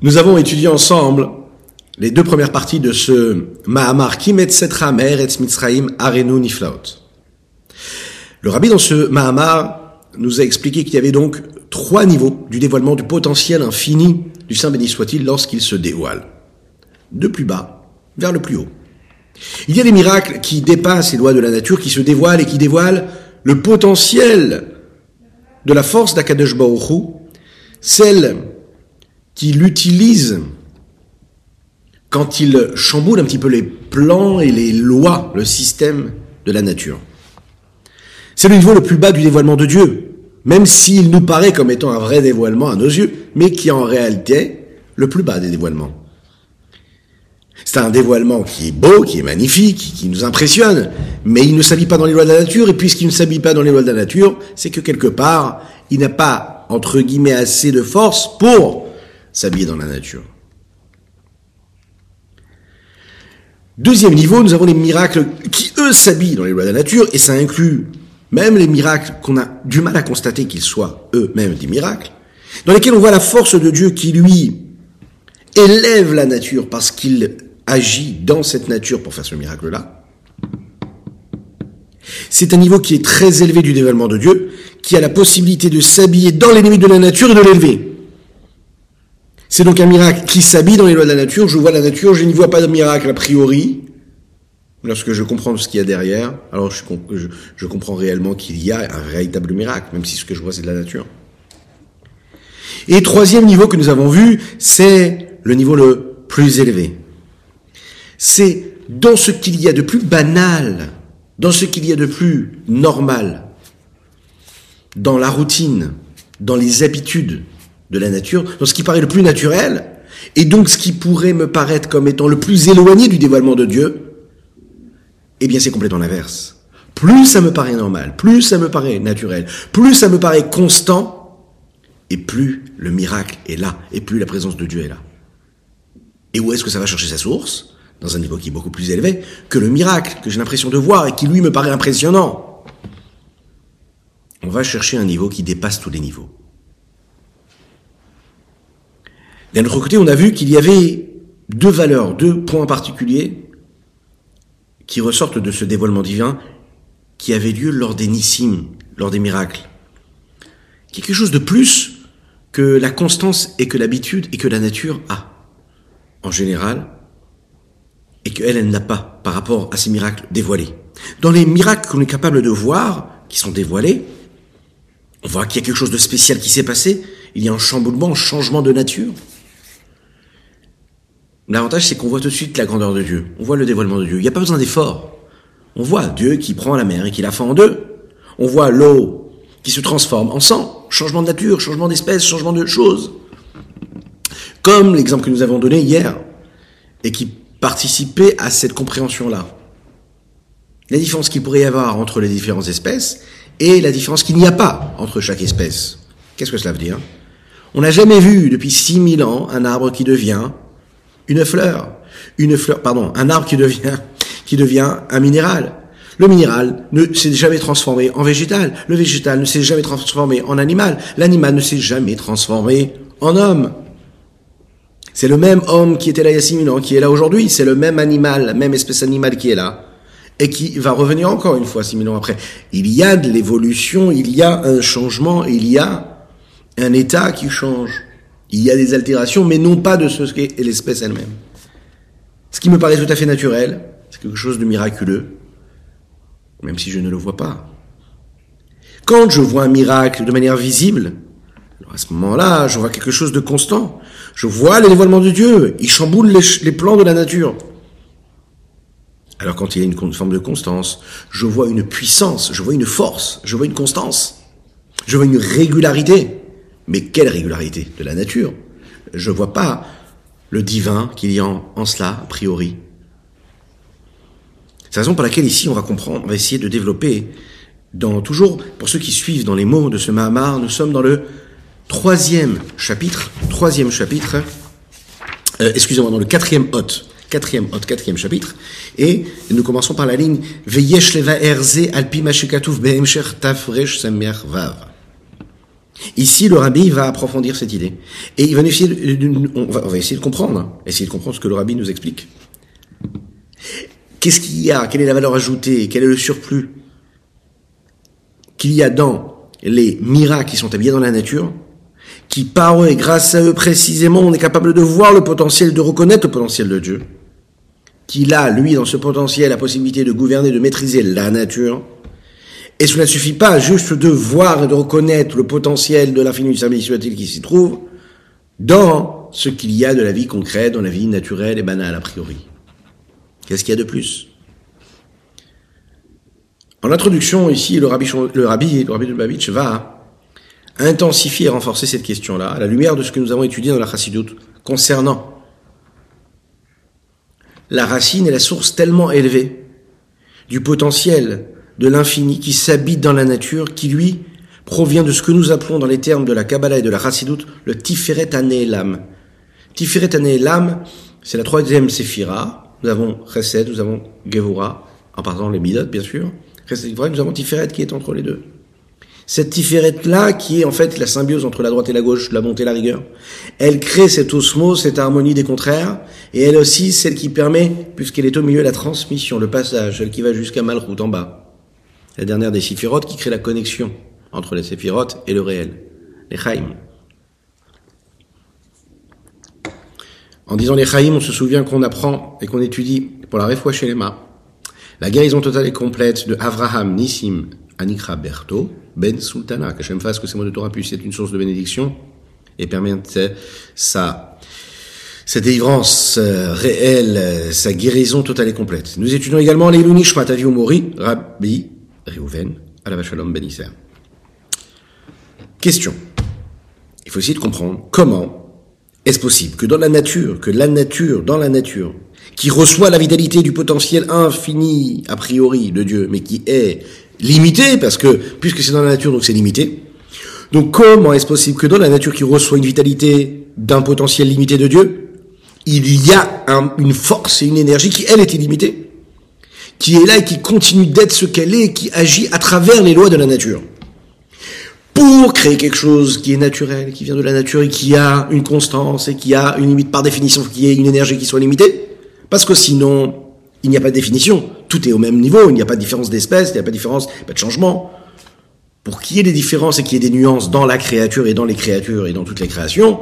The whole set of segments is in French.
Nous avons étudié ensemble les deux premières parties de ce Mahamar Kimet Setramer et Mitzraim Arenu Niflaot. Le rabbi dans ce Mahamar nous a expliqué qu'il y avait donc trois niveaux du dévoilement du potentiel infini du Saint béni soit-il lorsqu'il se dévoile. De plus bas vers le plus haut. Il y a des miracles qui dépassent les lois de la nature, qui se dévoilent et qui dévoilent le potentiel de la force d'Akadosh Baruch celle qu'il utilise quand il chamboule un petit peu les plans et les lois, le système de la nature. C'est le niveau le plus bas du dévoilement de Dieu, même s'il nous paraît comme étant un vrai dévoilement à nos yeux, mais qui en réalité le plus bas des dévoilements. C'est un dévoilement qui est beau, qui est magnifique, qui nous impressionne, mais il ne s'habille pas dans les lois de la nature, et puisqu'il ne s'habille pas dans les lois de la nature, c'est que quelque part, il n'a pas, entre guillemets, assez de force pour s'habiller dans la nature. Deuxième niveau, nous avons les miracles qui, eux, s'habillent dans les lois de la nature, et ça inclut même les miracles qu'on a du mal à constater qu'ils soient eux-mêmes des miracles, dans lesquels on voit la force de Dieu qui, lui, élève la nature parce qu'il agit dans cette nature pour faire ce miracle-là. C'est un niveau qui est très élevé du dévoilement de Dieu, qui a la possibilité de s'habiller dans les limites de la nature et de l'élever. C'est donc un miracle qui s'habille dans les lois de la nature. Je vois la nature, je n'y vois pas de miracle a priori. Lorsque je comprends ce qu'il y a derrière, alors je, je, comprends réellement qu'il y a un véritable miracle, même si ce que je vois c'est de la nature. Et troisième niveau que nous avons vu, c'est le niveau le plus élevé. C'est dans ce qu'il y a de plus banal, dans ce qu'il y a de plus normal, dans la routine, dans les habitudes, de la nature, dans ce qui paraît le plus naturel, et donc ce qui pourrait me paraître comme étant le plus éloigné du dévoilement de Dieu, eh bien c'est complètement l'inverse. Plus ça me paraît normal, plus ça me paraît naturel, plus ça me paraît constant, et plus le miracle est là, et plus la présence de Dieu est là. Et où est-ce que ça va chercher sa source? Dans un niveau qui est beaucoup plus élevé que le miracle que j'ai l'impression de voir et qui lui me paraît impressionnant. On va chercher un niveau qui dépasse tous les niveaux. D'un autre côté, on a vu qu'il y avait deux valeurs, deux points particuliers qui ressortent de ce dévoilement divin qui avait lieu lors des nissim, lors des miracles. Quelque chose de plus que la constance et que l'habitude et que la nature a, en général, et qu'elle, elle, n'a pas par rapport à ces miracles dévoilés. Dans les miracles qu'on est capable de voir, qui sont dévoilés, on voit qu'il y a quelque chose de spécial qui s'est passé, il y a un chamboulement, un changement de nature. L'avantage, c'est qu'on voit tout de suite la grandeur de Dieu. On voit le dévoilement de Dieu. Il n'y a pas besoin d'effort. On voit Dieu qui prend la mer et qui la fend en deux. On voit l'eau qui se transforme en sang. Changement de nature, changement d'espèce, changement de choses. Comme l'exemple que nous avons donné hier et qui participait à cette compréhension-là. La différence qu'il pourrait y avoir entre les différentes espèces et la différence qu'il n'y a pas entre chaque espèce. Qu'est-ce que cela veut dire? On n'a jamais vu depuis 6000 ans un arbre qui devient une fleur, une fleur, pardon, un arbre qui devient, qui devient un minéral. Le minéral ne s'est jamais transformé en végétal. Le végétal ne s'est jamais transformé en animal. L'animal ne s'est jamais transformé en homme. C'est le même homme qui était là il y a 6000 ans, qui est là aujourd'hui. C'est le même animal, la même espèce animale qui est là. Et qui va revenir encore une fois 6000 ans après. Il y a de l'évolution, il y a un changement, il y a un état qui change. Il y a des altérations, mais non pas de ce qu'est l'espèce elle-même. Ce qui me paraît tout à fait naturel, c'est quelque chose de miraculeux, même si je ne le vois pas. Quand je vois un miracle de manière visible, à ce moment-là, je vois quelque chose de constant. Je vois le dévoilement de Dieu. Il chamboule les, plans de la nature. Alors quand il y a une forme de constance, je vois une puissance, je vois une force, je vois une constance, je vois une régularité. Mais quelle régularité de la nature Je ne vois pas le divin qu'il y a en, cela, a priori. C'est la raison pour laquelle ici on va comprendre, on va essayer de développer, dans toujours, pour ceux qui suivent dans les mots de ce Mahamar, nous sommes dans le troisième chapitre, troisième chapitre, euh, excusez-moi, dans le quatrième hôte, quatrième hôte, quatrième chapitre, et nous commençons par la ligne Veyesh leva erze alpi mashikatuf be'emsher tafresh vav. Ici, le rabbi va approfondir cette idée. Et il va essayer on, va, essayer de comprendre, essayer de comprendre ce que le rabbi nous explique. Qu'est-ce qu'il y a? Quelle est la valeur ajoutée? Quel est le surplus qu'il y a dans les miracles qui sont habillés dans la nature qui par eux et grâce à eux précisément, on est capable de voir le potentiel, de reconnaître le potentiel de Dieu, qu'il a, lui, dans ce potentiel, la possibilité de gouverner, de maîtriser la nature, et cela ne suffit pas juste de voir et de reconnaître le potentiel de l'infini du service qui s'y trouve dans ce qu'il y a de la vie concrète, dans la vie naturelle et banale a priori. Qu'est-ce qu'il y a de plus? En introduction, ici, le rabbi, le rabbi, de Babich va intensifier et renforcer cette question-là, à la lumière de ce que nous avons étudié dans la Chassidoute, concernant la racine et la source tellement élevée du potentiel de l'infini qui s'habite dans la nature, qui lui provient de ce que nous appelons dans les termes de la Kabbalah et de la Chassidoute le Tiferet Aneelam. Tiferet Aneelam, c'est la troisième séphira. Nous avons Chesed, nous avons Gevura, en partant les Midot, bien sûr. Chesed nous avons Tiferet qui est entre les deux. Cette tiférette-là, qui est en fait la symbiose entre la droite et la gauche, la bonté et la rigueur, elle crée cette osmose, cette harmonie des contraires, et elle aussi celle qui permet, puisqu'elle est au milieu, la transmission, le passage, celle qui va jusqu'à Malchut en bas la dernière des séphirotes, qui crée la connexion entre les séphirotes et le réel, les chaim. En disant les chaim, on se souvient qu'on apprend et qu'on étudie pour la réfoua chez les la guérison totale et complète de Avraham Nissim Anikra Berto Ben Sultana, qu'Hachem fasse que ces mots de Torah puissent être une source de bénédiction et permettre sa, sa délivrance euh, réelle, euh, sa guérison totale et complète. Nous étudions également les Lunishmat Mori, Rabbi Question. Il faut essayer de comprendre comment est-ce possible que dans la nature, que la nature, dans la nature, qui reçoit la vitalité du potentiel infini, a priori, de Dieu, mais qui est limité, parce que, puisque c'est dans la nature, donc c'est limité. Donc comment est-ce possible que dans la nature qui reçoit une vitalité d'un potentiel limité de Dieu, il y a une force et une énergie qui, elle, est illimitée? Qui est là et qui continue d'être ce qu'elle est et qui agit à travers les lois de la nature. Pour créer quelque chose qui est naturel, qui vient de la nature et qui a une constance et qui a une limite par définition, qui ait une énergie qui soit limitée. Parce que sinon, il n'y a pas de définition. Tout est au même niveau, il n'y a pas de différence d'espèce, il n'y a pas de différence, pas de changement. Pour qu'il y ait des différences et qu'il y ait des nuances dans la créature et dans les créatures et dans toutes les créations,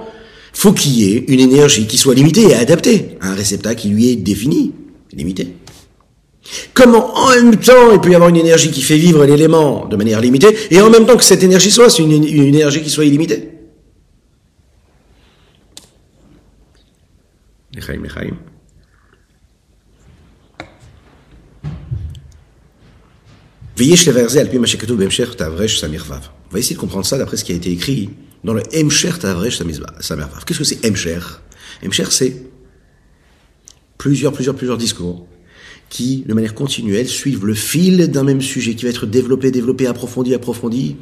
faut qu'il y ait une énergie qui soit limitée et adaptée à un réceptacle qui lui est défini, limité. Comment en même temps il peut y avoir une énergie qui fait vivre l'élément de manière limitée, et en même temps que cette énergie soit, une, énergie qui soit illimitée. On va essayer de comprendre ça d'après ce qui a été écrit dans le Emsher Tavresh Samirvav. Qu'est-ce que c'est Emsher? Emsher, c'est plusieurs, plusieurs, plusieurs discours qui, de manière continuelle, suivent le fil d'un même sujet qui va être développé, développé, approfondi, approfondi,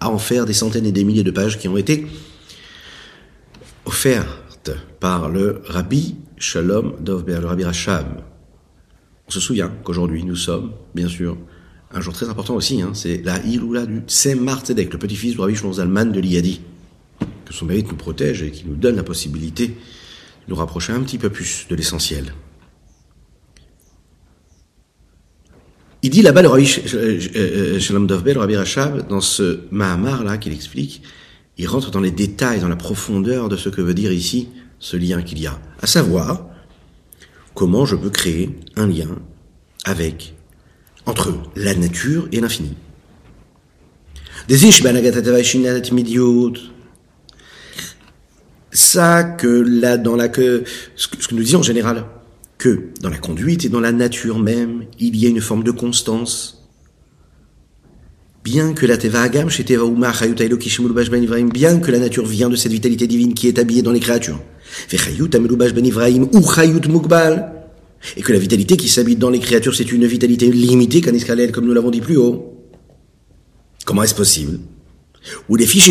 à en faire des centaines et des milliers de pages qui ont été offertes par le Rabbi Shalom Dovber, le Rabbi Rachab. On se souvient qu'aujourd'hui nous sommes, bien sûr, un jour très important aussi, hein, c'est la Iloula du Tzemar Tzedek, le petit-fils du Rabbi Shlomo Zalman de l'Iyadi. Que son mérite nous protège et qui nous donne la possibilité de nous rapprocher un petit peu plus de l'essentiel. Il dit là-bas, le Rabbi Shalom Dovbe, le Rabbi Rachab, dans ce Mahamar-là qu'il explique, il rentre dans les détails, dans la profondeur de ce que veut dire ici ce lien qu'il y a. À savoir, comment je peux créer un lien avec, entre la nature et l'infini. Ça que là, dans la que, ce que nous disons en général, que dans la conduite et dans la nature même, il y a une forme de constance. Bien que la Teva Agam, ben bien que la nature vient de cette vitalité divine qui est habillée dans les créatures. Ben et que la vitalité qui s'habite dans les créatures, c'est une vitalité limitée, comme nous l'avons dit plus haut. Comment est-ce possible? Ou les fiches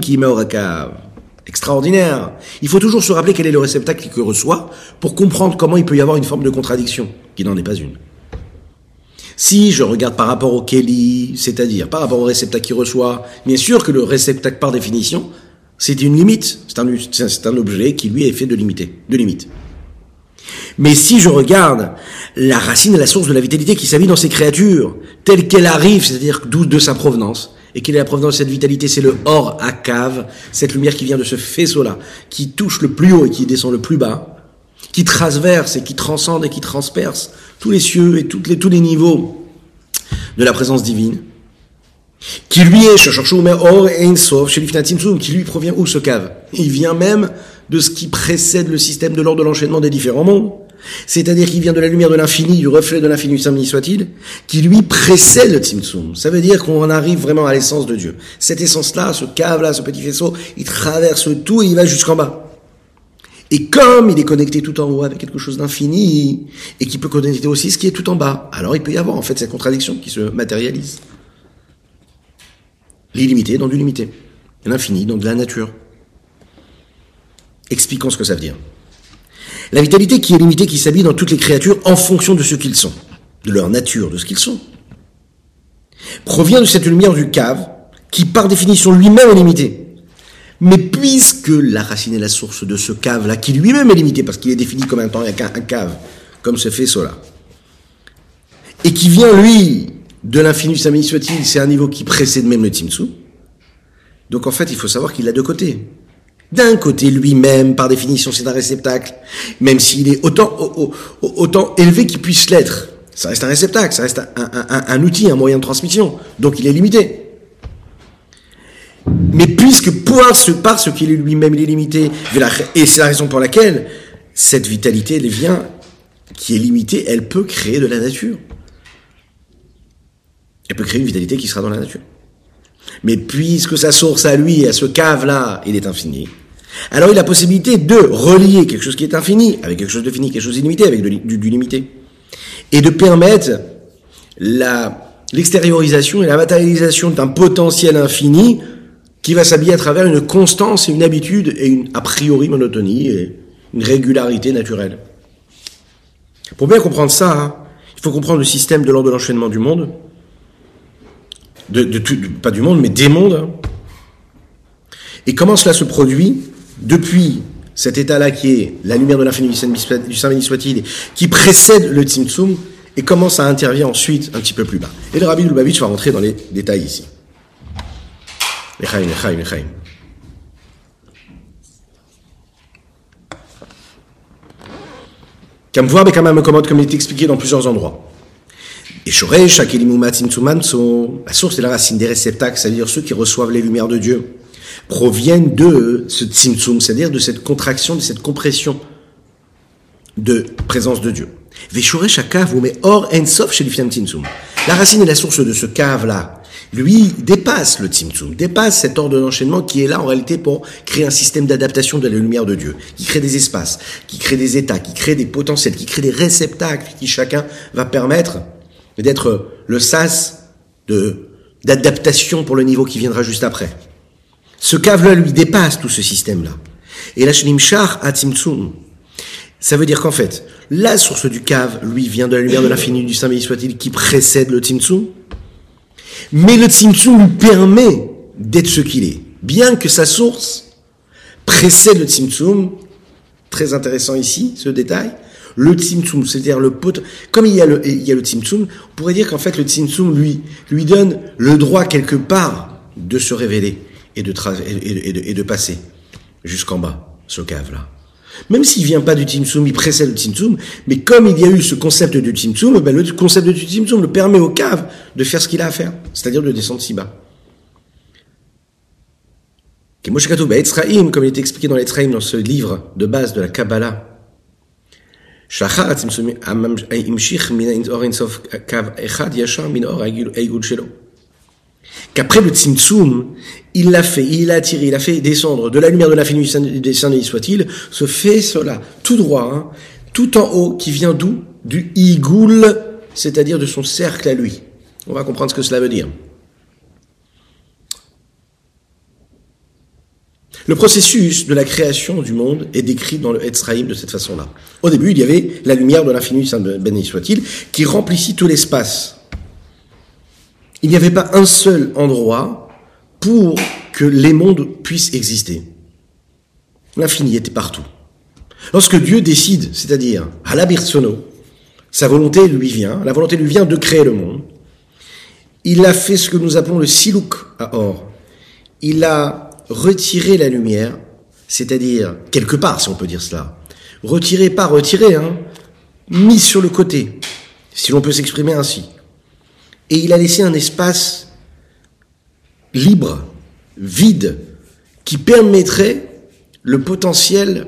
qui extraordinaire. Il faut toujours se rappeler quel est le réceptacle qu'il reçoit pour comprendre comment il peut y avoir une forme de contradiction, qui n'en est pas une. Si je regarde par rapport au Kelly, c'est-à-dire par rapport au réceptacle qui reçoit, bien sûr que le réceptacle par définition, c'est une limite. C'est un, c'est un objet qui lui est fait de limiter, de limite. Mais si je regarde la racine et la source de la vitalité qui s'habille dans ces créatures, telle qu'elle arrive, c'est-à-dire d'où de sa provenance, et quelle est la provenance de cette vitalité C'est le or à cave, cette lumière qui vient de ce faisceau-là, qui touche le plus haut et qui descend le plus bas, qui transverse et qui transcende et qui transperce tous les cieux et les, tous les niveaux de la présence divine, qui lui est qui lui provient où ce cave? Il vient même de ce qui précède le système de l'ordre de l'enchaînement des différents mondes. C'est-à-dire qu'il vient de la lumière de l'infini, du reflet de l'infini, saint soit-il, qui lui précède le Tzimtzum. Ça veut dire qu'on arrive vraiment à l'essence de Dieu. Cette essence-là, ce cave-là, ce petit faisceau, il traverse tout et il va jusqu'en bas. Et comme il est connecté tout en haut avec quelque chose d'infini, et qui peut connecter aussi ce qui est tout en bas, alors il peut y avoir en fait cette contradiction qui se matérialise. L'illimité dans du limité. L'infini dans de la nature. Expliquons ce que ça veut dire. La vitalité qui est limitée, qui s'habille dans toutes les créatures en fonction de ce qu'ils sont, de leur nature, de ce qu'ils sont, provient de cette lumière du cave, qui par définition lui-même est limité. Mais puisque la racine est la source de ce cave-là, qui lui-même est limité, parce qu'il est défini comme un temps, un cave, comme ce faisceau-là, et qui vient, lui, de l'infini samedi soit-il, c'est un niveau qui précède même le Tzimtzum. Donc en fait, il faut savoir qu'il a deux côtés. D'un côté, lui-même, par définition, c'est un réceptacle, même s'il est autant, autant élevé qu'il puisse l'être. Ça reste un réceptacle, ça reste un, outil, un moyen de transmission. Donc il est limité. Mais puisque par ce, par qu'il est lui-même, il est limité, et c'est la raison pour laquelle cette vitalité, elle vient, qui est limitée, elle peut créer de la nature. Elle peut créer une vitalité qui sera dans la nature. Mais puisque sa source à lui, à ce cave-là, il est infini, alors il a possibilité de relier quelque chose qui est infini avec quelque chose de fini, quelque chose d'illimité avec du, limité. Et de permettre l'extériorisation et la matérialisation d'un potentiel infini qui va s'habiller à travers une constance et une habitude et une a priori monotonie et une régularité naturelle. Pour bien comprendre ça, hein, il faut comprendre le système de l'ordre de l'enchaînement du monde, de, pas du monde, mais des mondes, hein. et comment cela se produit? Depuis cet état-là qui est la lumière de l'infini du Saint-Béni soit-il, qui précède le Tzimtzum, et comment ça intervient ensuite un petit peu plus bas. Et le Rabbi Lubavitch va rentrer dans les détails ici. Lechaim, lechaim, lechaim. Kamvoar Bekamam commode comme il est expliqué dans plusieurs endroits. Et Shoresh, la source et la racine des réceptacles, c'est-à-dire ceux qui reçoivent les lumières de Dieu, proviennent de ce tzimtzum, c'est-à-dire de cette contraction, de cette compression de présence de Dieu. Vous met or ensof chez La racine et la source de ce cave-là, lui, dépasse le Tzimtzum, dépasse cet ordre d'enchaînement qui est là en réalité pour créer un système d'adaptation de la lumière de Dieu, qui crée des espaces, qui crée des états, qui crée des potentiels, qui crée des réceptacles, qui chacun va permettre d'être le sas de, d'adaptation pour le niveau qui viendra juste après. Ce cave-là, lui, dépasse tout ce système-là. Et la Shar à Tzimtzum, ça veut dire qu'en fait, la source du cave, lui, vient de la lumière de l'infini du Saint-Béni soit-il, qui précède le Tzimtzum, mais le Tzimtzum lui permet d'être ce qu'il est. Bien que sa source précède le Tzimtzum, très intéressant ici, ce détail, le Tzimtzum, c'est-à-dire le pot, comme il y a le, il on pourrait dire qu'en fait le Tzimtzum lui, lui donne le droit quelque part de se révéler et de, passer jusqu'en bas, ce cave-là. Même s'il vient pas du Tzimtzum, il précède le Tzimtzum, mais comme il y a eu ce concept du Tzimtzum, ben le concept du Tzimtzum le permet au cave de faire ce qu'il a à faire, c'est-à-dire de descendre si bas. Comme il est expliqué dans l'Etzraïm, dans ce livre de base de la Kabbalah, qu'après le Tzimtzum, il l'a fait, il l'a attiré, il a fait descendre de la lumière de l'infini des saints soit-il, ce fait cela, tout droit, hein, tout en haut, qui vient d'où? Du Igoul, c'est-à-dire de son cercle à lui. On va comprendre ce que cela veut dire. Le processus de la création du monde est décrit dans le Etzraïm de cette façon-là. Au début, il y avait la lumière de l'infini béni soit-il, qui remplissait tout l'espace il n'y avait pas un seul endroit pour que les mondes puissent exister. L'infini était partout. Lorsque Dieu décide, c'est-à-dire à la Birtsono, sa volonté lui vient, la volonté lui vient de créer le monde, il a fait ce que nous appelons le silouk à or. Il a retiré la lumière, c'est-à-dire quelque part, si on peut dire cela. Retiré, pas retiré, hein, mis sur le côté, si l'on peut s'exprimer ainsi. Et il a laissé un espace libre, vide, qui permettrait le potentiel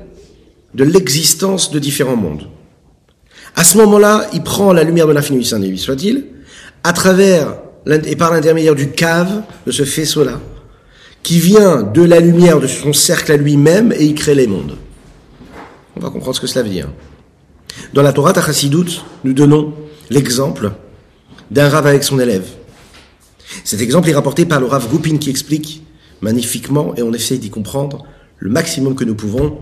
de l'existence de différents mondes. À ce moment-là, il prend la lumière de l'infini saint soit-il, à travers et par l'intermédiaire du cave, de ce faisceau-là, qui vient de la lumière de son cercle à lui-même et il crée les mondes. On va comprendre ce que cela veut dire. Dans la Torah Tachasidut, nous donnons l'exemple d'un rave avec son élève. Cet exemple est rapporté par le Rav Goupin qui explique magnifiquement, et on essaye d'y comprendre le maximum que nous pouvons,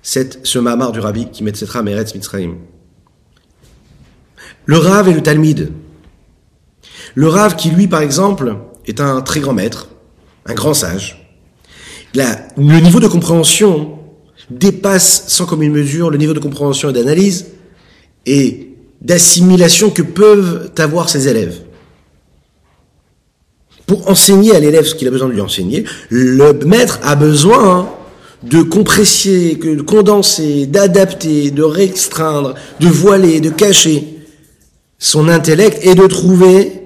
cette, ce Mahamar du Rabbi qui met cette Meretz Mitzrayim. Le Rav et le Talmud. Le Rav qui, lui, par exemple, est un très grand maître, un grand sage. le niveau de compréhension dépasse sans commune mesure le niveau de compréhension et d'analyse et d'assimilation que peuvent avoir ses élèves. Pour enseigner à l'élève ce qu'il a besoin de lui enseigner, le maître a besoin de compresser, de condenser, d'adapter, de restreindre, de voiler, de cacher son intellect et de trouver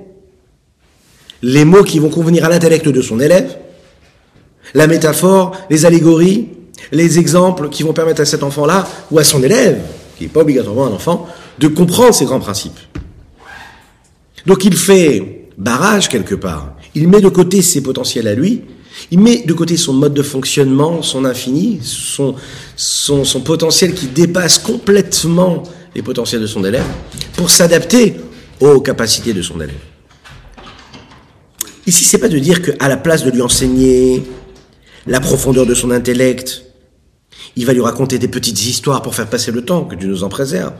les mots qui vont convenir à l'intellect de son élève, la métaphore, les allégories, les exemples qui vont permettre à cet enfant-là ou à son élève, qui n'est pas obligatoirement un enfant, de comprendre ces grands principes. Donc il fait barrage quelque part. Il met de côté ses potentiels à lui, il met de côté son mode de fonctionnement, son infini, son, son, son potentiel qui dépasse complètement les potentiels de son élève, pour s'adapter aux capacités de son élève. Ici, c'est pas de dire qu'à la place de lui enseigner la profondeur de son intellect, il va lui raconter des petites histoires pour faire passer le temps, que Dieu nous en préserve.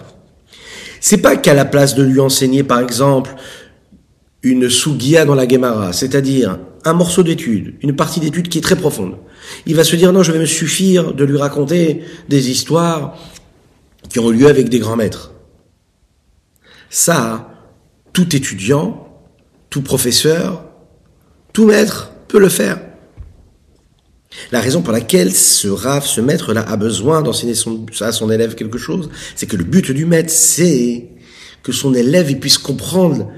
C'est pas qu'à la place de lui enseigner, par exemple, une sougia dans la Gemara, c'est-à-dire un morceau d'étude, une partie d'étude qui est très profonde. Il va se dire non, je vais me suffire de lui raconter des histoires qui ont lieu avec des grands maîtres. Ça, tout étudiant, tout professeur, tout maître peut le faire. La raison pour laquelle ce raf, ce maître-là, a besoin d'enseigner à son élève quelque chose, c'est que le but du maître, c'est que son élève puisse comprendre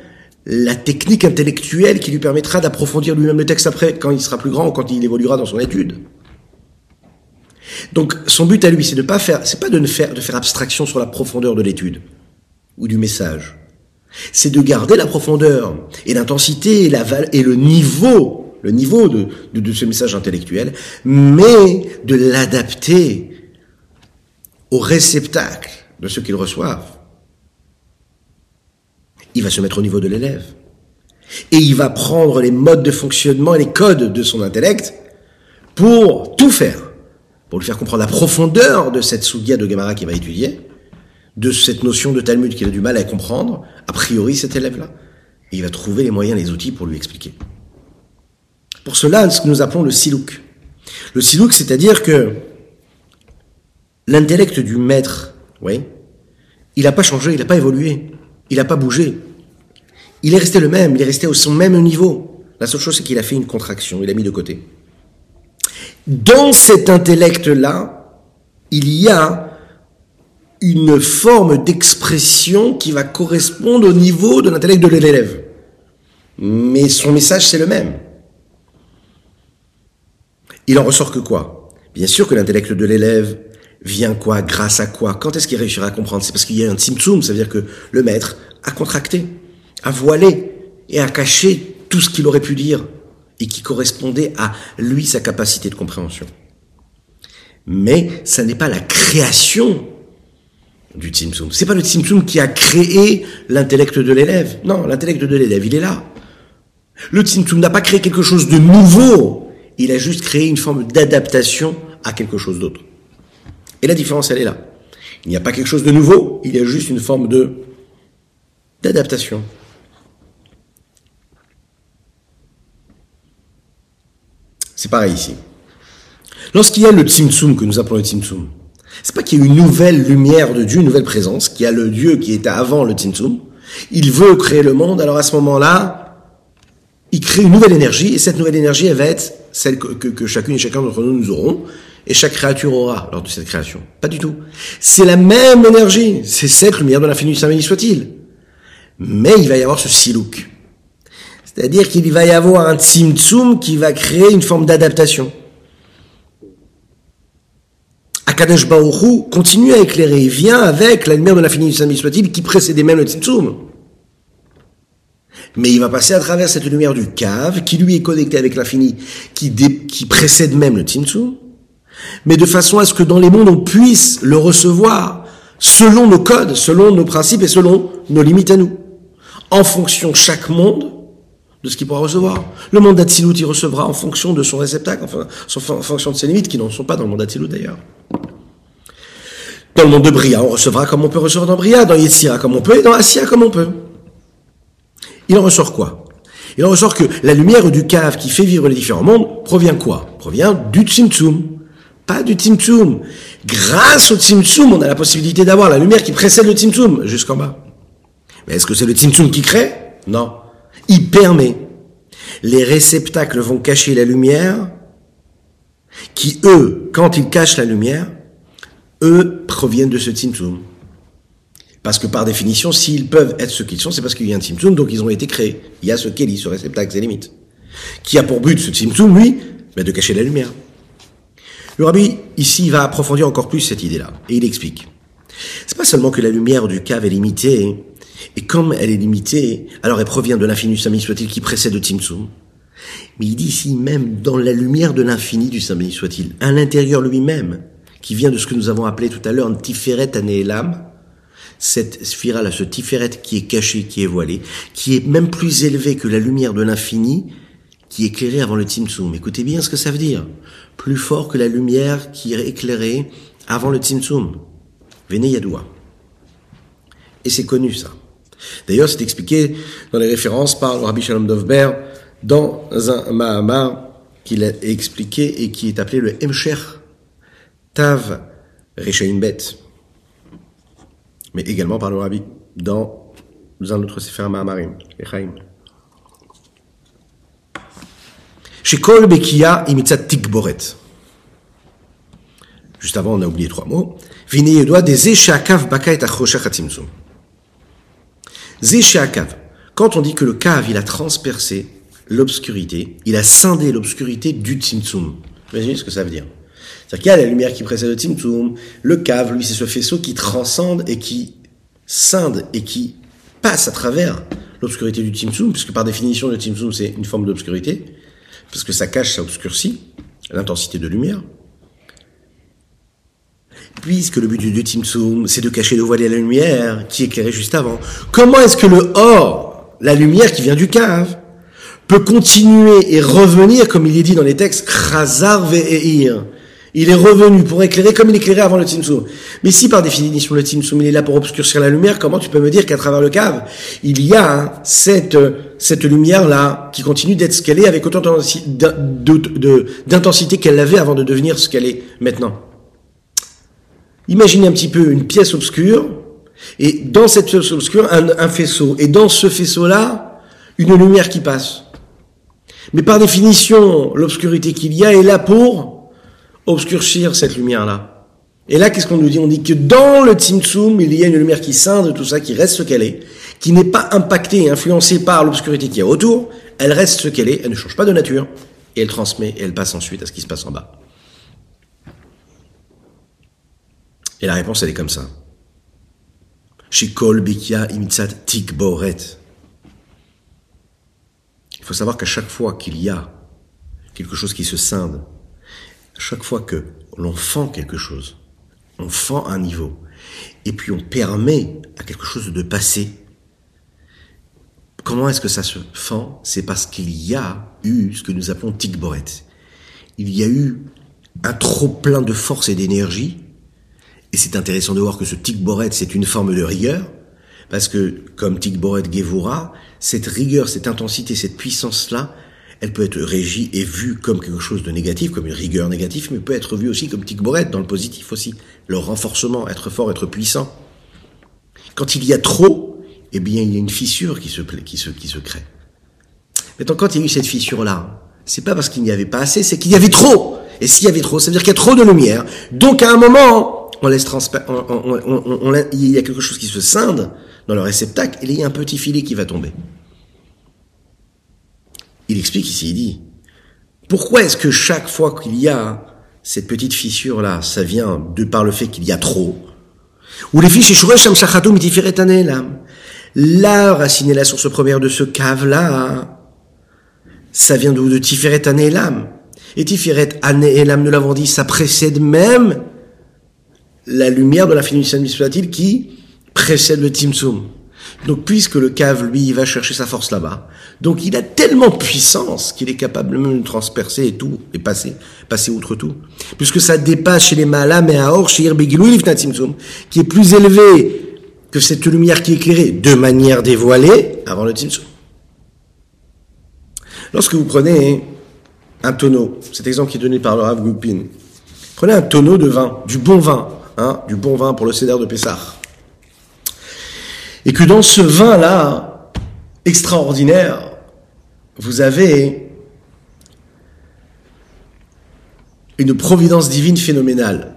la technique intellectuelle qui lui permettra d'approfondir lui-même le texte après, quand il sera plus grand quand il évoluera dans son étude. Donc, son but à lui, c'est de pas faire, c'est pas de faire, de faire abstraction sur la profondeur de l'étude ou du message. C'est de garder la profondeur et l'intensité et, la, et le niveau le niveau de, de, ce message intellectuel, mais de l'adapter au réceptacle de ce qu'ils reçoivent. Il va se mettre au niveau de l'élève. Et il va prendre les modes de fonctionnement et les codes de son intellect pour tout faire. Pour lui faire comprendre la profondeur de cette soudia de Gamara qu'il va étudier, de cette notion de Talmud qu'il a du mal à comprendre, a priori cet élève-là. Et il va trouver les moyens, les outils pour lui expliquer. Pour cela, ce que nous appelons le silouk. Le silouk, c'est-à-dire que l'intellect du maître, oui, il n'a pas changé, il n'a pas évolué, il n'a pas bougé. Il est resté le même, il est resté au même niveau. La seule chose, c'est qu'il a fait une contraction, il a mis de côté. Dans cet intellect-là, il y a une forme d'expression qui va correspondre au niveau de l'intellect de l'élève. Mais son message, c'est le même. Il en ressort que quoi? Bien sûr que l'intellect de l'élève vient quoi? Grâce à quoi? Quand est-ce qu'il réussira à comprendre? C'est parce qu'il y a un tzimtzum, ça veut dire que le maître a contracté, a voilé et a caché tout ce qu'il aurait pu dire et qui correspondait à lui, sa capacité de compréhension. Mais ça n'est pas la création du tzimtzum. C'est pas le tzimtzum qui a créé l'intellect de l'élève. Non, l'intellect de l'élève, il est là. Le tzimtzum n'a pas créé quelque chose de nouveau il a juste créé une forme d'adaptation à quelque chose d'autre. Et la différence, elle est là. Il n'y a pas quelque chose de nouveau, il y a juste une forme d'adaptation. C'est pareil ici. Lorsqu'il y a le Tzimtzum, que nous appelons le Tzimtzum, c'est pas qu'il y a une nouvelle lumière de Dieu, une nouvelle présence, qu'il y a le Dieu qui était avant le Tzimtzum, il veut créer le monde, alors à ce moment-là, il crée une nouvelle énergie, et cette nouvelle énergie, elle va être celle que, que, que chacune et chacun d'entre nous nous aurons, et chaque créature aura lors de cette création. Pas du tout. C'est la même énergie, c'est cette lumière de l'infini Saint soit-il. Mais il va y avoir ce silouk. C'est-à-dire qu'il va y avoir un tzimtzum qui va créer une forme d'adaptation. Akadosh Baruch continue à éclairer, vient avec la lumière de l'infini du Saint soit-il qui précédait même le tzimtzum. Mais il va passer à travers cette lumière du cave, qui lui est connectée avec l'infini, qui, précède même le tzimtzum, mais de façon à ce que dans les mondes on puisse le recevoir selon nos codes, selon nos principes et selon nos limites à nous. En fonction chaque monde de ce qu'il pourra recevoir. Le monde d'Atsilut, il recevra en fonction de son réceptacle, enfin, en fonction de ses limites, qui n'en sont pas dans le monde d'Atsilut d'ailleurs. Dans le monde de Bria, on recevra comme on peut recevoir dans Bria, dans Yetzira comme on peut, et dans Assia comme on peut. Il en ressort quoi? Il en ressort que la lumière du cave qui fait vivre les différents mondes provient quoi? Provient du Tzimtzum, pas du Tzimtzum. Grâce au Tzimtzum, on a la possibilité d'avoir la lumière qui précède le Tzimtzum, jusqu'en bas. Mais est-ce que c'est le Tzimtzum qui crée? Non. Il permet. Les réceptacles vont cacher la lumière, qui eux, quand ils cachent la lumière, eux proviennent de ce Tzimtzum. Parce que par définition, s'ils peuvent être ce qu'ils sont, c'est parce qu'il y a un Tzimtzum, donc ils ont été créés. Il y a ce Keli, ce réceptacle, c'est limite. Qui a pour but, ce Tzimtzum, lui, ben, de cacher la lumière. Le rabbi, ici, va approfondir encore plus cette idée-là. Et il explique. C'est pas seulement que la lumière du cave est limitée, et comme elle est limitée, alors elle provient de l'infini du soit-il qui précède le. Mais il dit ici même dans la lumière de l'infini du Saint soit-il, à l'intérieur lui-même, qui vient de ce que nous avons appelé tout à l'heure un Tiferet Anélam, cette spirale, ce Tiferet qui est caché, qui est voilé, qui est même plus élevé que la lumière de l'infini, qui éclairée avant le Tzimtzum. Écoutez bien ce que ça veut dire. Plus fort que la lumière qui éclairée avant le Tzimtzum. Venez Yadoua. Et c'est connu ça. D'ailleurs, c'est expliqué dans les références par le Rabbi Shalom Dovber dans un Mahamar qu'il a expliqué et qui est appelé le Hemsher Tav Bet. Mais également par le Rabbi dans un autre Sefer Mahamarim, Rechaim. Chez Kol Bekia imitzat Tikboret. Juste avant, on a oublié trois mots. Vini doit des Eshakav Baka et Achoshach Hatzimtzum. Zéchéakav. Quand on dit que le cave, il a transpercé l'obscurité, il a scindé l'obscurité du Tzimtzum. Imaginez ce que ça veut dire? C'est-à-dire qu'il y a la lumière qui précède le Tzimtzum, le cave, lui, c'est ce faisceau qui transcende et qui scinde et qui passe à travers l'obscurité du Tzimtzum, puisque par définition, le Tzimtzum, c'est une forme d'obscurité, parce que ça cache, ça obscurcit l'intensité de lumière. Puisque le but du Tzimtzum, c'est de cacher, de voiler la lumière qui éclairait juste avant. Comment est-ce que le or, la lumière qui vient du cave, peut continuer et revenir, comme il est dit dans les textes, Khazar ve'eir. Il est revenu pour éclairer comme il éclairait avant le Tzimtzum. Mais si par définition le Tzimtzum il est là pour obscurcir la lumière, comment tu peux me dire qu'à travers le cave, il y a cette, cette lumière-là qui continue d'être ce qu'elle est avec autant d'intensité qu'elle avait avant de devenir ce qu'elle est maintenant Imaginez un petit peu une pièce obscure, et dans cette pièce obscure, un, faisceau. Et dans ce faisceau-là, une lumière qui passe. Mais par définition, l'obscurité qu'il y a est là pour obscurcir cette lumière-là. Et là, qu'est-ce qu'on nous dit? On dit que dans le Tzimtzum, il y a une lumière qui scinde tout ça, qui reste ce qu'elle est, qui n'est pas impactée et influencée par l'obscurité qui a autour, elle reste ce qu'elle est, elle ne change pas de nature, et elle transmet, et elle passe ensuite à ce qui se passe en bas. Et la réponse, elle est comme ça. Il faut savoir qu'à chaque fois qu'il y a quelque chose qui se scinde, chaque fois que l'on fend quelque chose, on fend un niveau, et puis on permet à quelque chose de passer. Comment est-ce que ça se fend? C'est parce qu'il y a eu ce que nous appelons tikboret. Il y a eu un trop plein de force et d'énergie et c'est intéressant de voir que ce tikboret, c'est une forme de rigueur, parce que, comme tikboret gevura, cette rigueur, cette intensité, cette puissance-là, elle peut être régie et vue comme quelque chose de négatif, comme une rigueur négative, mais peut être vue aussi comme tikboret, dans le positif aussi. Le renforcement, être fort, être puissant. Quand il y a trop, eh bien, il y a une fissure qui se, crée. Maintenant, quand il y a eu cette fissure-là, c'est pas parce qu'il n'y avait pas assez, c'est qu'il y avait trop. Et s'il y avait trop, ça veut dire qu'il y a trop de lumière. Donc, à un moment, on laisse il y a quelque chose qui se scinde dans le réceptacle, et il y a un petit filet qui va tomber. Il explique ici, il dit, pourquoi est-ce que chaque fois qu'il y a cette petite fissure-là, ça vient de par le fait qu'il y a trop? Ou les fiches La racine la source première de ce cave-là. Ça vient d'où De Tiferet Anelam. Et Tiferet Anelam, nous l'avons dit, ça précède même la lumière de l'infini il qui précède le Timsum. Donc puisque le cave, lui, il va chercher sa force là-bas, donc il a tellement de puissance qu'il est capable même de transpercer et tout, et passer, passer outre tout. Puisque ça dépasse chez les Malam et Aor, chez qui est plus élevé que cette lumière qui est éclairée de manière dévoilée avant le Timsum. Lorsque vous prenez un tonneau, cet exemple qui est donné par le Rav Goupin, prenez un tonneau de vin, du bon vin, hein, du bon vin pour le cédère de Pessah et que dans ce vin-là, extraordinaire, vous avez une providence divine phénoménale.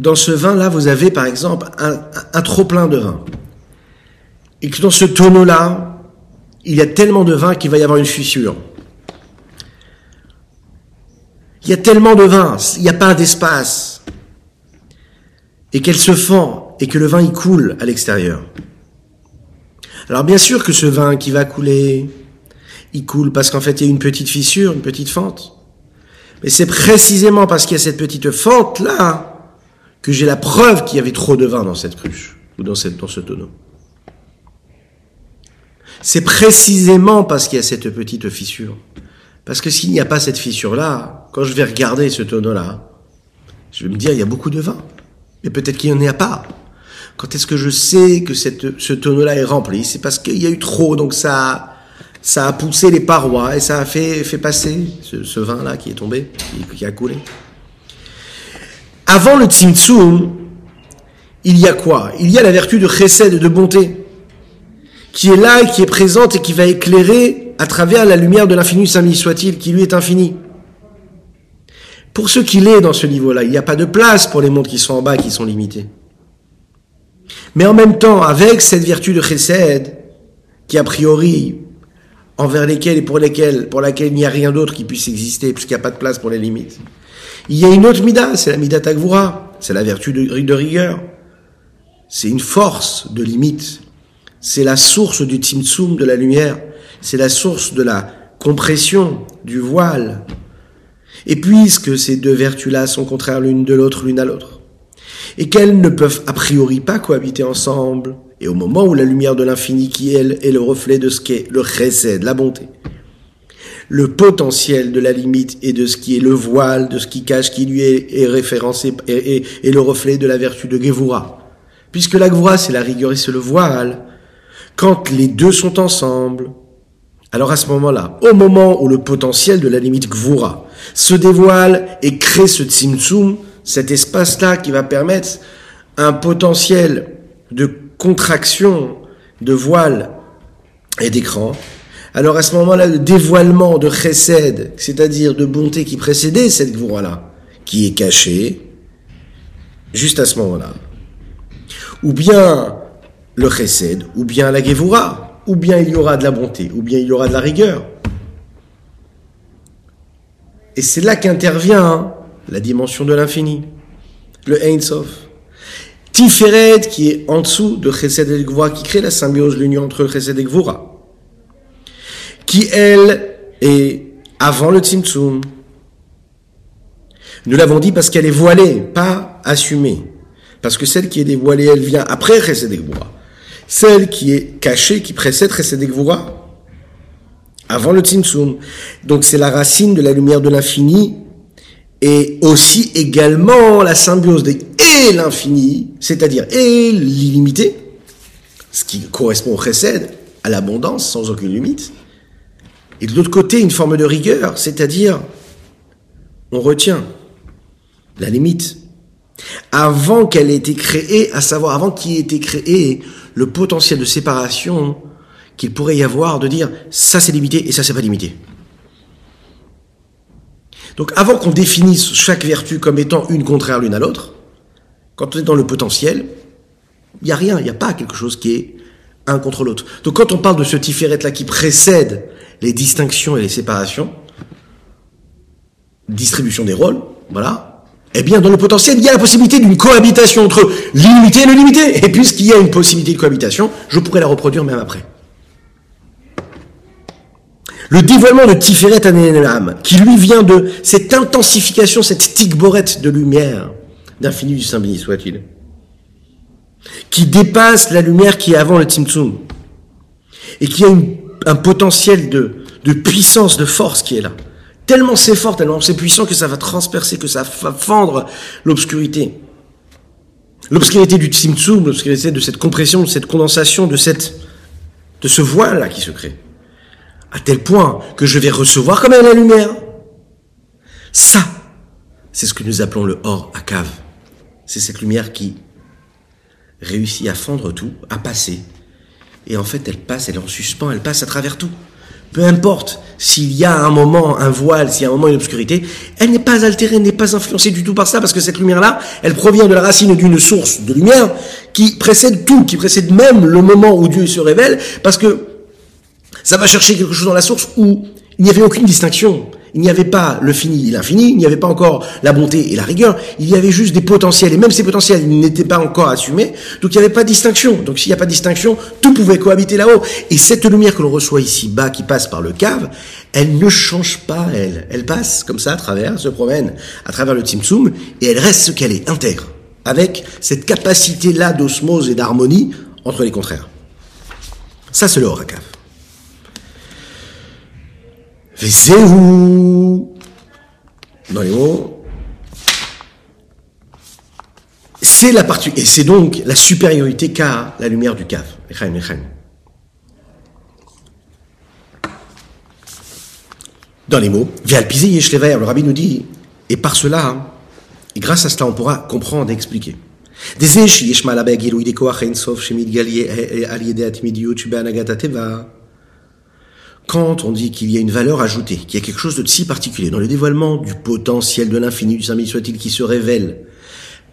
Dans ce vin-là, vous avez par exemple un, trop-plein de vin. Et que dans ce tonneau-là, il y a tellement de vin qu'il va y avoir une fissure. Il y a tellement de vin, il n'y a pas d'espace. Et qu'elle se fend et que le vin y coule à l'extérieur. Alors bien sûr que ce vin qui va couler, il coule parce qu'en fait il y a une petite fissure, une petite fente. Mais c'est précisément parce qu'il y a cette petite fente là que j'ai la preuve qu'il y avait trop de vin dans cette cruche ou dans, cette, dans ce tonneau. C'est précisément parce qu'il y a cette petite fissure. Parce que s'il n'y a pas cette fissure-là, quand je vais regarder ce tonneau-là, je vais me dire, il y a beaucoup de vin. Mais peut-être qu'il n'y en a pas. Quand est-ce que je sais que cette, ce tonneau-là est rempli? C'est parce qu'il y a eu trop, donc ça, ça a poussé les parois et ça a fait, fait passer ce, vin-là qui est tombé, qui, a coulé. Avant le Tzimtzum, il y a quoi? Il y a la vertu de chesed, de bonté, qui est là qui est présente et qui va éclairer à travers la lumière de l'infini, saint soit-il, qui lui est infini. Pour ce qu'il est dans ce niveau-là, il n'y a pas de place pour les mondes qui sont en bas, qui sont limités. Mais en même temps, avec cette vertu de chesed, qui a priori, envers lesquelles et pour lesquelles, pour laquelle il n'y a rien d'autre qui puisse exister, puisqu'il n'y a pas de place pour les limites. Il y a une autre mida, c'est la mida tagvura, c'est la vertu de, rigueur. C'est une force de limite. C'est la source du timtsum de la lumière. C'est la source de la compression du voile. Et puisque ces deux vertus-là sont contraires l'une de l'autre, l'une à l'autre, et qu'elles ne peuvent a priori pas cohabiter ensemble. Et au moment où la lumière de l'infini qui elle est le reflet de ce qu'est le chesed, la bonté, le potentiel de la limite et de ce qui est le voile, de ce qui cache, qui lui est, référencé et, le reflet de la vertu de Gevura. Puisque la Gevura c'est la rigueur et c'est le voile. Quand les deux sont ensemble, alors à ce moment-là, au moment où le potentiel de la limite Gvura se dévoile et crée ce Tzimtzum, cet espace-là qui va permettre un potentiel de contraction de voile et d'écran, alors à ce moment-là, le dévoilement de chesed, c'est-à-dire de bonté qui précédait cette voie-là, qui est cachée, juste à ce moment-là. Ou bien le chesed, ou bien la gevura, ou bien il y aura de la bonté, ou bien il y aura de la rigueur. Et c'est là qu'intervient la dimension de l'infini, le Ein Sof. Tiferet, qui est en dessous de Chesed et qui crée la symbiose, l'union entre Chesed et Gvura, qui, elle, est avant le Tzimtzum. Nous l'avons dit parce qu'elle est voilée, pas assumée. Parce que celle qui est dévoilée, elle vient après Chesed et. Celle qui est cachée, qui précède Chesed et Gvura, avant le Tzimtzum. Donc c'est la racine de la lumière de l'infini et aussi également la symbiose de et l'infini, c'est-à-dire et l'illimité, ce qui correspond au chesed, à l'abondance sans aucune limite, Et de l'autre côté, une forme de rigueur, c'est-à-dire, on retient la limite. Avant qu'elle ait été créée, à savoir avant qu'il ait été créé le potentiel de séparation qu'il pourrait y avoir de dire ça c'est limité et ça c'est pas limité. Donc avant qu'on définisse chaque vertu comme étant une contraire l'une à l'autre, quand on est dans le potentiel, il n'y a rien, il n'y a pas quelque chose qui est un contre l'autre. Donc quand on parle de ce tiferet-là qui précède les distinctions et les séparations, distribution des rôles, voilà, eh bien dans le potentiel, il y a la possibilité d'une cohabitation entre l'illimité et le limité. Et puisqu'il y a une possibilité de cohabitation, je pourrais la reproduire même après. Le dévoilement de Tiferet Anelam, qui lui vient de cette intensification, cette tigborette de lumière, d'infini du Saint béni soit-il, qui dépasse la lumière qui est avant le Tzimtzum, et qui a un potentiel de, de puissance, de force qui est là. Tellement c'est fort, tellement c'est puissant que ça va transpercer, que ça va fendre l'obscurité. L'obscurité du Tzimtzum, l'obscurité de cette compression, de cette condensation, de cette, de ce voile-là qui se crée à tel point que je vais recevoir quand même la lumière. Ça, c'est ce que nous appelons le or à cave. C'est cette lumière qui réussit à fendre tout, à passer. Et en fait, elle passe, elle est en suspens, elle passe à travers tout. Peu importe s'il y a un moment un voile, s'il y a un moment une obscurité, elle n'est pas altérée, n'est pas influencée du tout par ça, parce que cette lumière-là, elle provient de la racine d'une source de lumière qui précède tout, qui précède même le moment où Dieu se révèle, parce que ça va chercher quelque chose dans la source où il n'y avait aucune distinction. Il n'y avait pas le fini et l'infini, il n'y avait pas encore la bonté et la rigueur, il y avait juste des potentiels, et même ces potentiels n'étaient pas encore assumés, donc il n'y avait pas de distinction. Donc s'il n'y a pas de distinction, tout pouvait cohabiter là-haut. Et cette lumière que l'on reçoit ici bas, qui passe par le cave, elle ne change pas, elle. Elle passe comme ça à travers, se promène à travers le Tzimtzum, et elle reste ce qu'elle est, intègre, avec cette capacité-là d'osmose et d'harmonie entre les contraires. Ça, c'est le Horakav. Dans. C'est la partie, et c'est donc la supériorité qu'a la lumière du cave. Dans les mots, le rabbi nous dit, et par cela, et grâce à cela, on pourra comprendre et expliquer. Quand on dit qu'il y a une valeur ajoutée, qu'il y a quelque chose de si particulier dans le dévoilement du potentiel de l'infini du Saint soit-il qui se révèle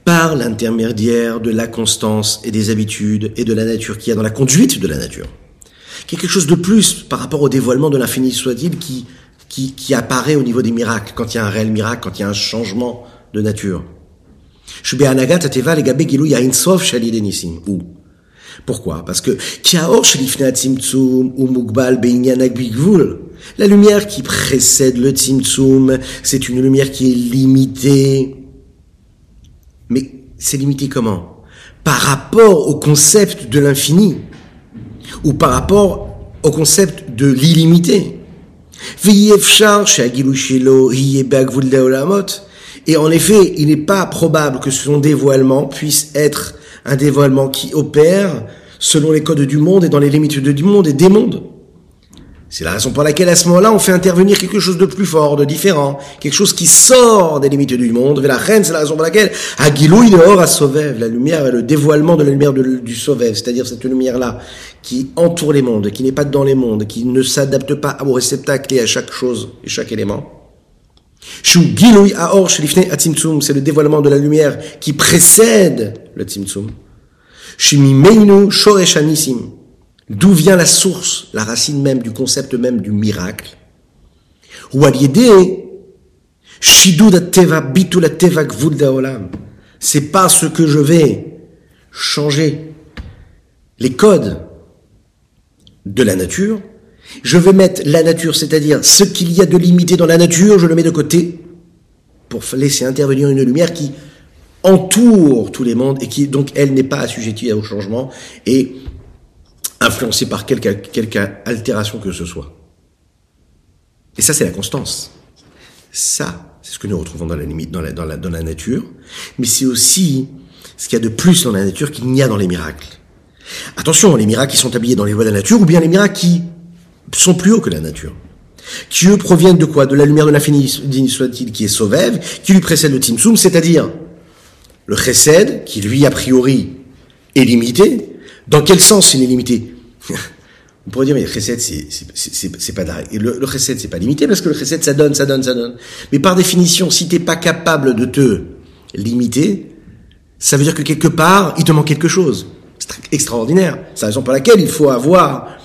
par l'intermédiaire de la constance et des habitudes et de la nature qu'il y a dans la conduite de la nature. Qu'il y a quelque chose de plus par rapport au dévoilement de l'infini soit-il qui, qui, qui apparaît au niveau des miracles, quand il y a un réel miracle, quand il y a un changement de nature. Pourquoi? Parce que la lumière qui précède le tzimtzum, c'est une lumière qui est limitée. Mais c'est limité comment? Par rapport au concept de l'infini ou par rapport au concept de l'illimité. Et en effet, il n'est pas probable que son dévoilement puisse être un dévoilement qui opère selon les codes du monde et dans les limites du monde et des mondes. C'est la raison pour laquelle à ce moment-là, on fait intervenir quelque chose de plus fort, de différent, quelque chose qui sort des limites du monde. Et la reine, c'est la raison pour laquelle Agilouï dehors à Sauvev, la lumière, le dévoilement de la lumière du Sauvev, c'est-à-dire cette lumière-là qui entoure les mondes, qui n'est pas dans les mondes, qui ne s'adapte pas au réceptacle et à chaque chose et chaque élément. C'est le dévoilement de la lumière qui précède le Tzimtzum. D'où vient la source, la racine même du concept même du miracle? C'est parce que je vais changer les codes de la nature je vais mettre la nature, c'est-à-dire ce qu'il y a de limité dans la nature, je le mets de côté pour laisser intervenir une lumière qui entoure tous les mondes et qui donc elle n'est pas assujettie au changement et influencée par quelque, altération que ce soit. Et ça, c'est la constance. Ça, c'est ce que nous retrouvons dans la limite, nature, mais c'est aussi ce qu'il y a de plus dans la nature qu'il n'y a dans les miracles. Attention, les miracles qui sont habillés dans les voies de la nature, ou bien les miracles qui sont plus hauts que la nature. qui eux proviennent de quoi? De la lumière de l'infini, soit-il, qui est Sovev, qui lui précède le Timsum, c'est-à-dire le Chesed, qui lui, a priori, est limité. Dans quel sens il est limité? On pourrait dire, mais le Chesed, c'est pas le, le Chesed, c'est pas limité, parce que le Chesed, ça donne, ça donne, ça donne. Mais par définition, si t'es pas capable de te limiter, ça veut dire que quelque part, il te manque quelque chose. C'est extraordinaire. C'est la raison pour laquelle il faut avoir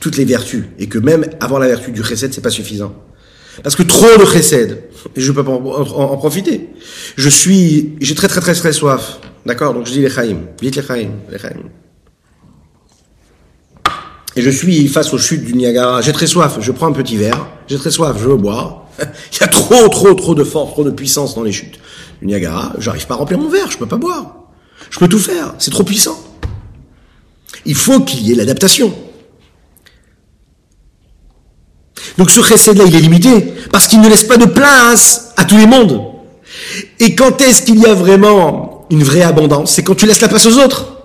toutes les vertus. Et que même avoir la vertu du chesed, c'est pas suffisant. Parce que trop de chesed, et je peux pas en, profiter. Je suis, j'ai très très très très soif. D'accord? Donc je dis les chaim. Vite les chaim. Les chaim. Et je suis face aux chutes du Niagara. J'ai très soif. Je prends un petit verre. J'ai très soif. Je veux boire. Il y a trop, trop, trop de force, trop de puissance dans les chutes du Niagara. J'arrive pas à remplir mon verre. Je peux pas boire. Je peux tout faire. C'est trop puissant. Il faut qu'il y ait l'adaptation. Donc ce chesed-là, il est limité, parce qu'il ne laisse pas de place à tous les mondes. Et quand est-ce qu'il y a vraiment une vraie abondance? C'est quand tu laisses la place aux autres.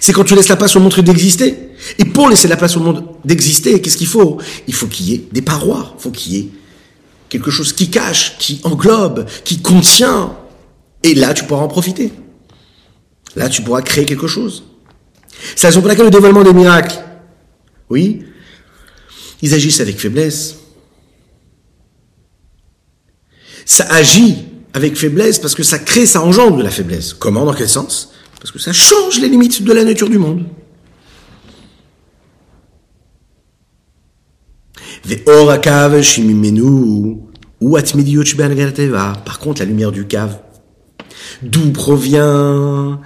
C'est quand tu laisses la place au monde d'exister. Et pour laisser la place au monde d'exister, qu'est-ce qu'il faut? Il faut qu'il y ait des parois, il faut qu'il y ait quelque chose qui cache, qui englobe, qui contient. Et là, tu pourras en profiter. Là, tu pourras créer quelque chose. C'est la raison pour laquelle le dévoilement des miracles, oui, ils agissent avec faiblesse. Ça agit avec faiblesse parce que ça crée, ça engendre de la faiblesse. Comment, dans quel sens? Parce que ça change les limites de la nature du monde. Par contre, la lumière du cave, d'où provient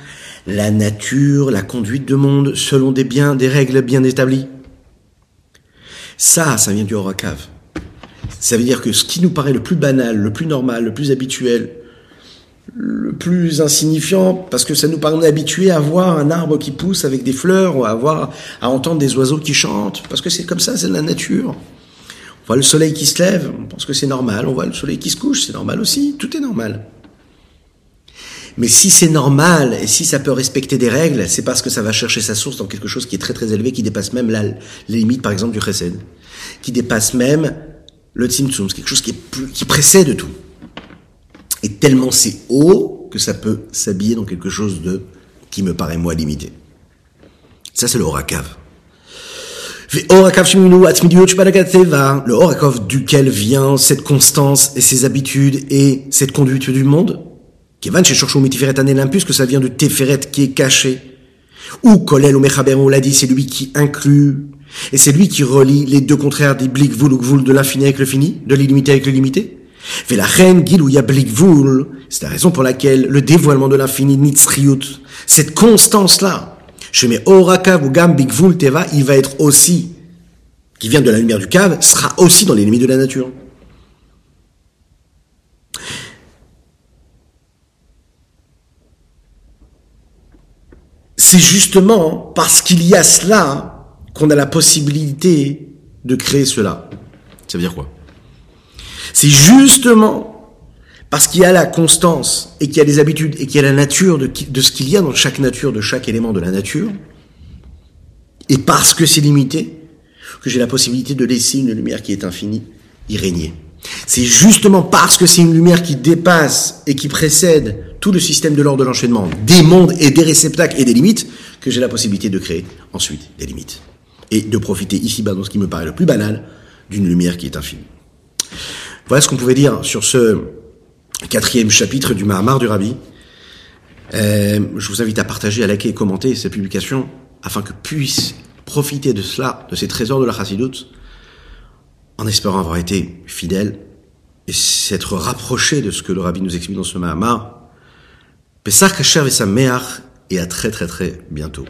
la nature, la conduite de monde selon des biens, des règles bien établies? Ça, ça vient du Horakav. Ça veut dire que ce qui nous paraît le plus banal, le plus normal, le plus habituel, le plus insignifiant, parce que ça nous paraît habitué à voir un arbre qui pousse avec des fleurs, ou à voir, à entendre des oiseaux qui chantent, parce que c'est comme ça, c'est la nature. On voit le soleil qui se lève, on pense que c'est normal, on voit le soleil qui se couche, c'est normal aussi, tout est normal. Mais si c'est normal et si ça peut respecter des règles, c'est parce que ça va chercher sa source dans quelque chose qui est très très élevé, qui dépasse même la, les limites, par exemple, du chesed, qui dépasse même le tzimtzum, quelque chose qui, précède tout. Et tellement c'est haut que ça peut s'habiller dans quelque chose de qui me paraît moi limité. Ça c'est le orakav. Le orakav duquel vient cette constance et ces habitudes et cette conduite du monde, Kevan chez Mitiferet Anelim, que ça vient de Teferet qui est caché. Ou Kolel ou on l'a dit, c'est lui qui inclut. Et c'est lui qui relie les deux contraires des blik vul ou de l'infini avec le fini, de l'illimité avec le limité. Fait la reine c'est la raison pour laquelle le dévoilement de l'infini nitzriut, cette constance-là, chez mes orakav ou gam teva, il va être aussi, qui vient de la lumière du cave, sera aussi dans les limites de la nature. c'est justement parce qu'il y a cela qu'on a la possibilité de créer cela. Ça veut dire quoi? C'est justement parce qu'il y a la constance et qu'il y a les habitudes et qu'il y a la nature de, de ce qu'il y a dans chaque nature, de chaque élément de la nature, et parce que c'est limité, que j'ai la possibilité de laisser une lumière qui est infinie y régner. C'est justement parce que c'est une lumière qui dépasse et qui précède tout le système de l'ordre de l'enchaînement, des mondes et des réceptacles et des limites, que j'ai la possibilité de créer ensuite des limites. Et de profiter ici-bas, dans ce qui me paraît le plus banal, d'une lumière qui est infinie. Voilà ce qu'on pouvait dire sur ce quatrième chapitre du Mahamar du Rabbi. Euh, je vous invite à partager, à liker et commenter cette publication afin que puisse profiter de cela, de ces trésors de la Chassidoute, en espérant avoir été fidèle et s'être rapproché de ce que le rabbi nous explique dans ce Mahamar. Pesach Kasher et sa et à très très très bientôt.